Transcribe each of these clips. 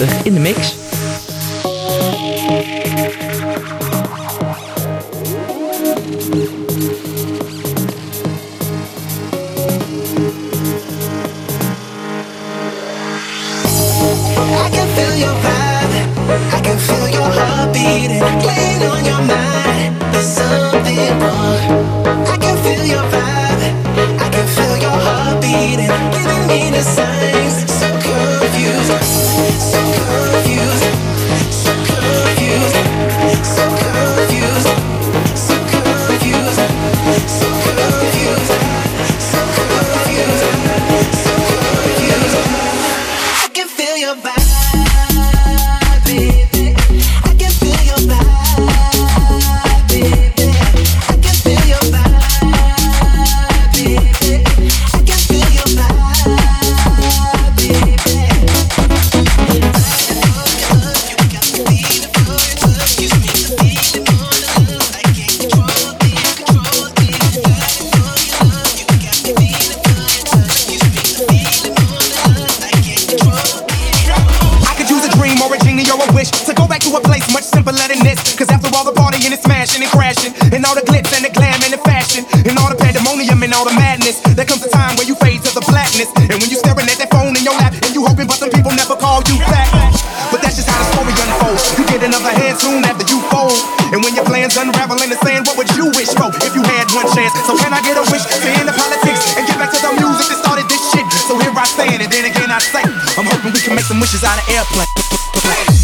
in de Mix. To go back to a place much simpler than this. Cause after all the partying and smashing and crashing, and all the glitz and the glam and the fashion, and all the pandemonium and all the madness, there comes a time where you fade to the blackness. And when you're staring at that phone in your lap, and you hoping but some people never call you back. But that's just how the story unfolds. You get another hand soon after you fold. And when your plans unravel in the sand, what would you wish for if you had one chance? So can I get a wish to end the politics and get back to the music that started this shit? So here I stand, and then again I say, I'm hoping we can make some wishes out of airplanes.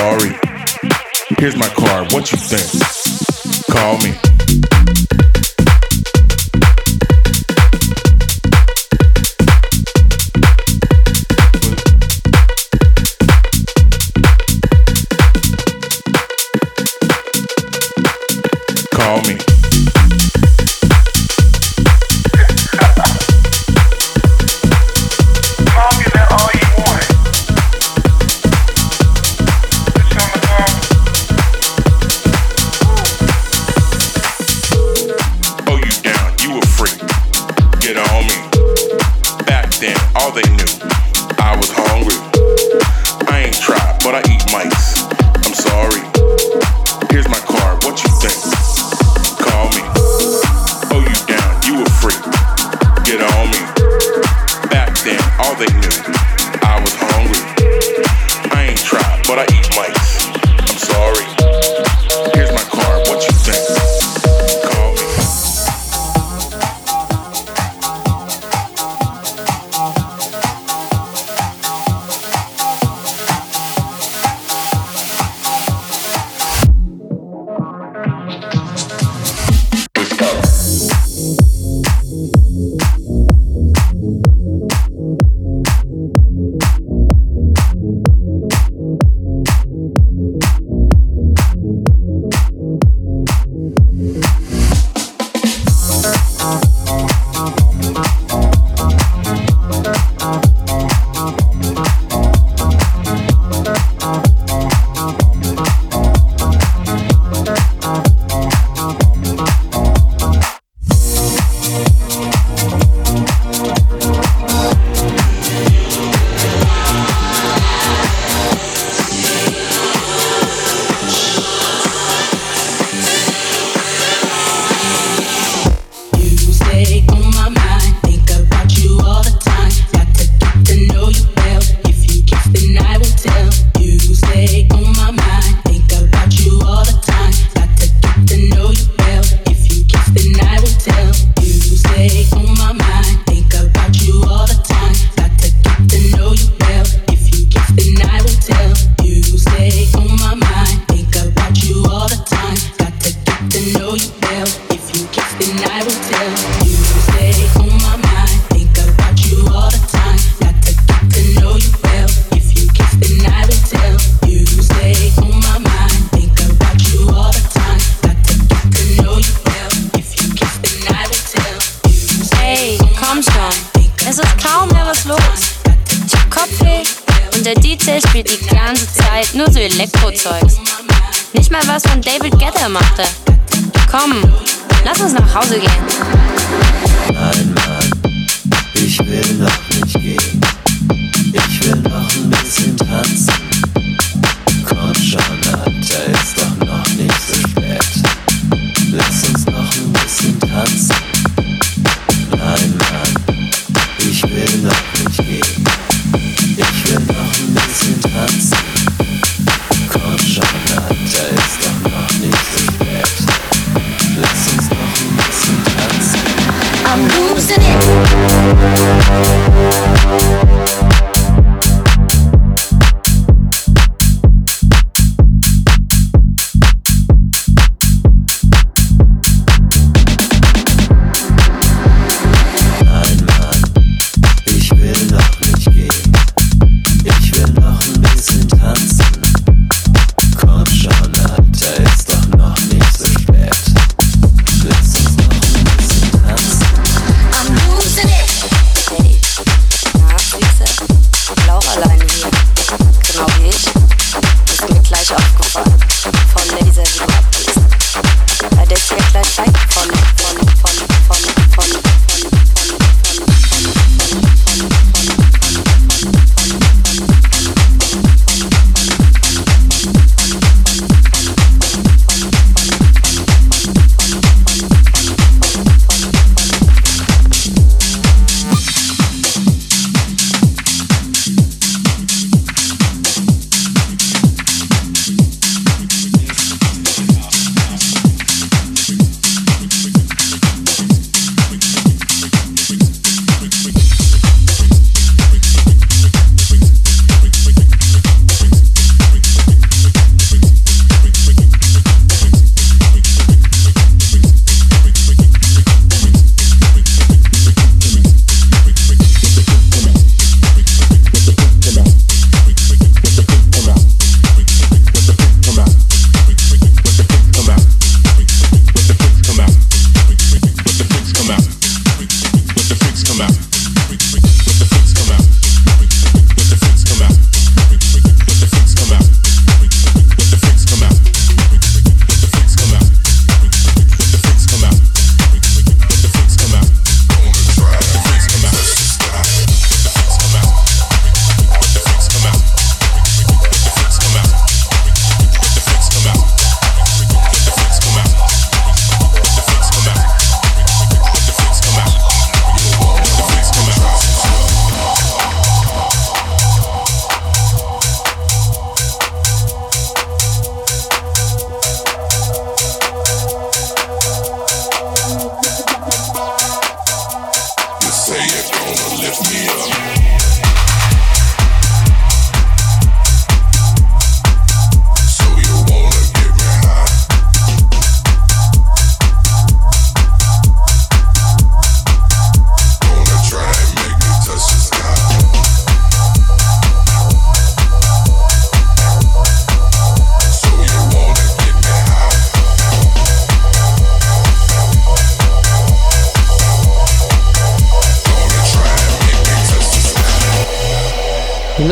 Sorry. Here's my card, what you think? Call me. Party die ganze Zeit nur so Elektrozeugs. Nicht mal was von David Guetta machte. Komm, lass uns nach Hause gehen. Nein, Mann, ich will noch nicht gehen. Ich will noch ein bisschen tanzen. Komm schon, Alter, ist doch noch nicht so spät. Lass uns noch ein bisschen tanzen. I'm losing it.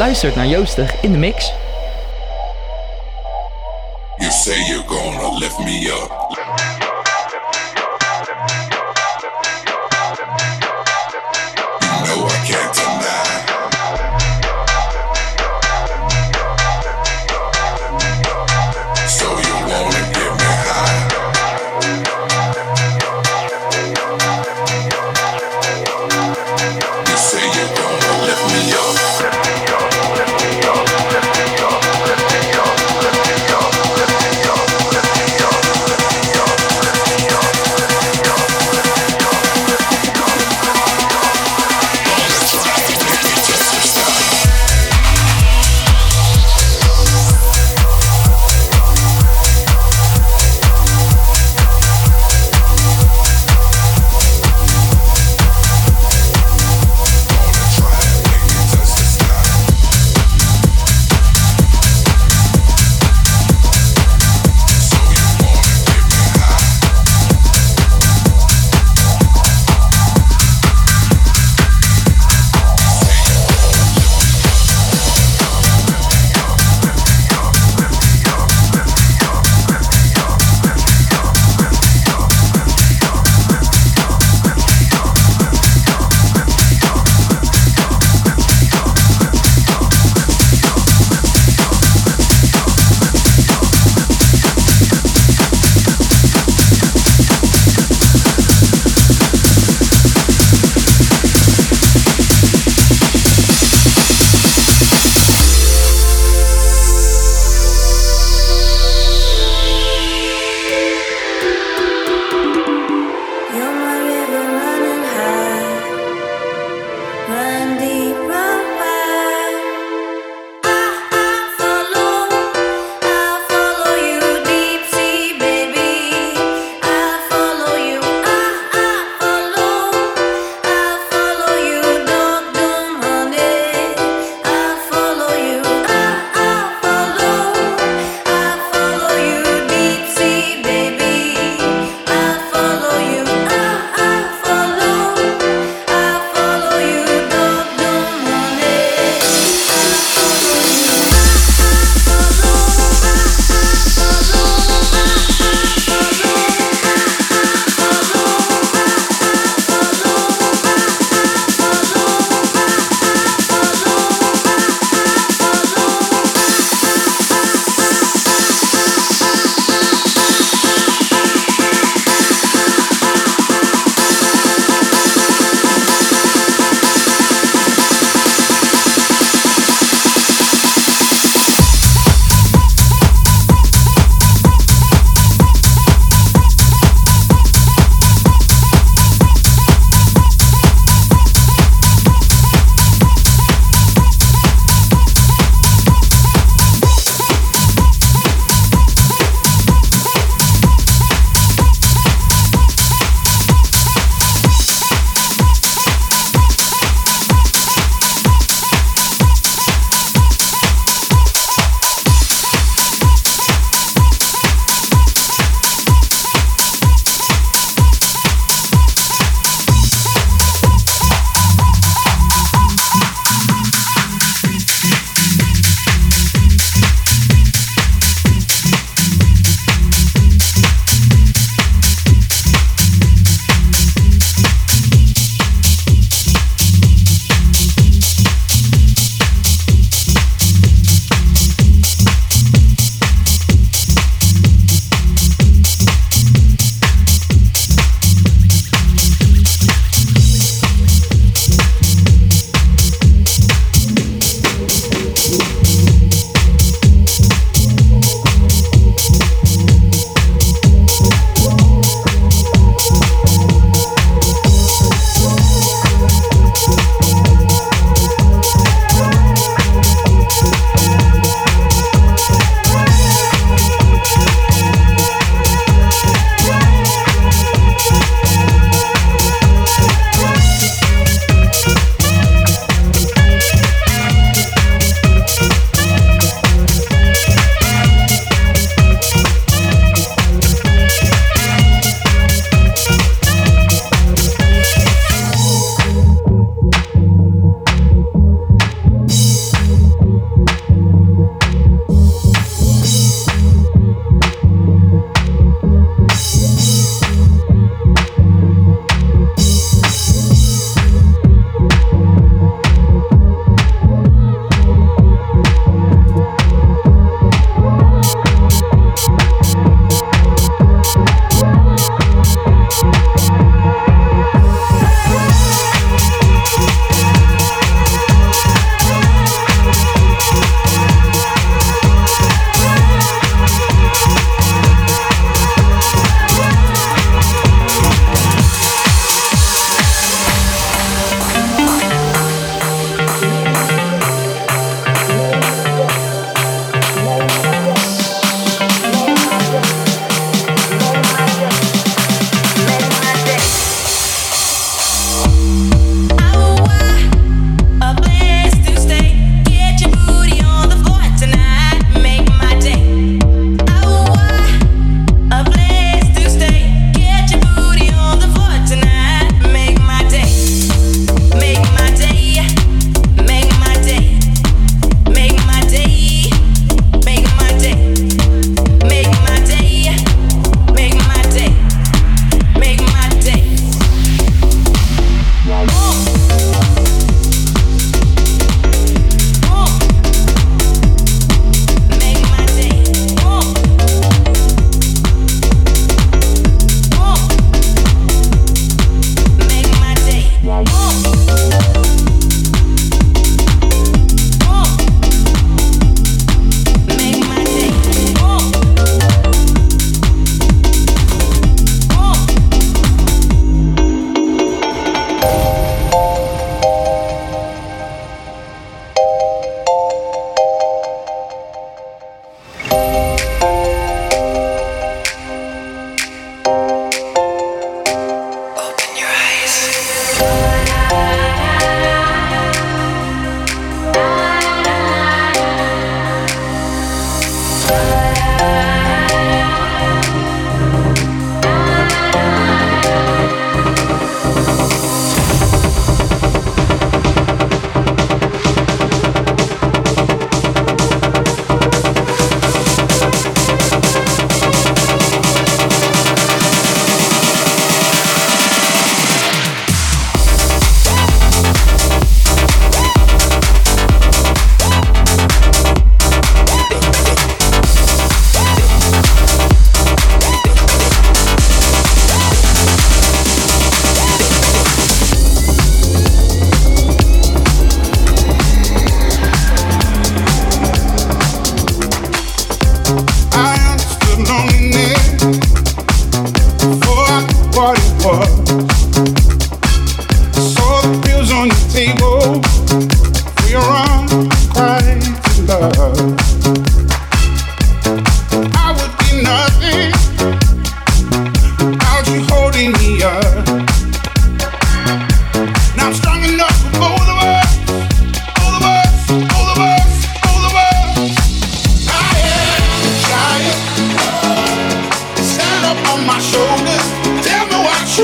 luistert naar Joostig in de mix. You say you're gonna lift me up.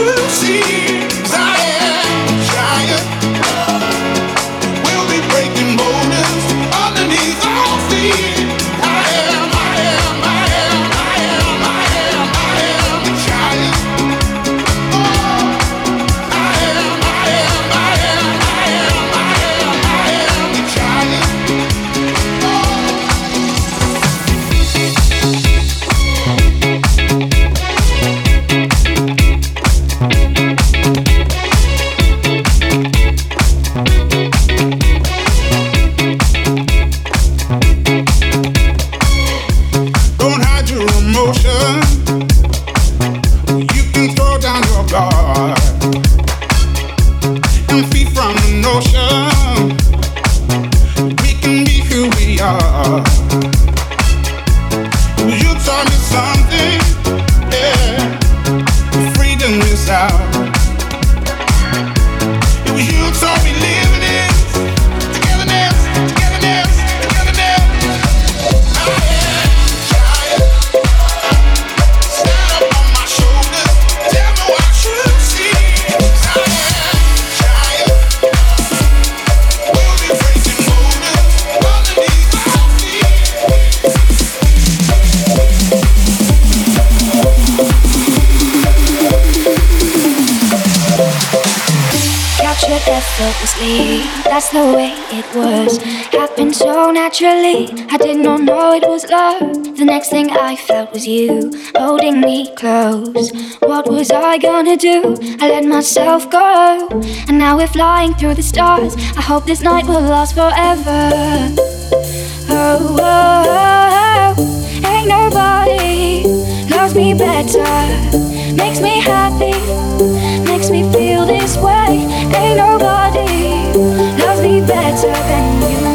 you see? Was love. The next thing I felt was you holding me close. What was I gonna do? I let myself go. And now we're flying through the stars. I hope this night will last forever. Oh, oh, oh. ain't nobody loves me better. Makes me happy, makes me feel this way. Ain't nobody loves me better than you.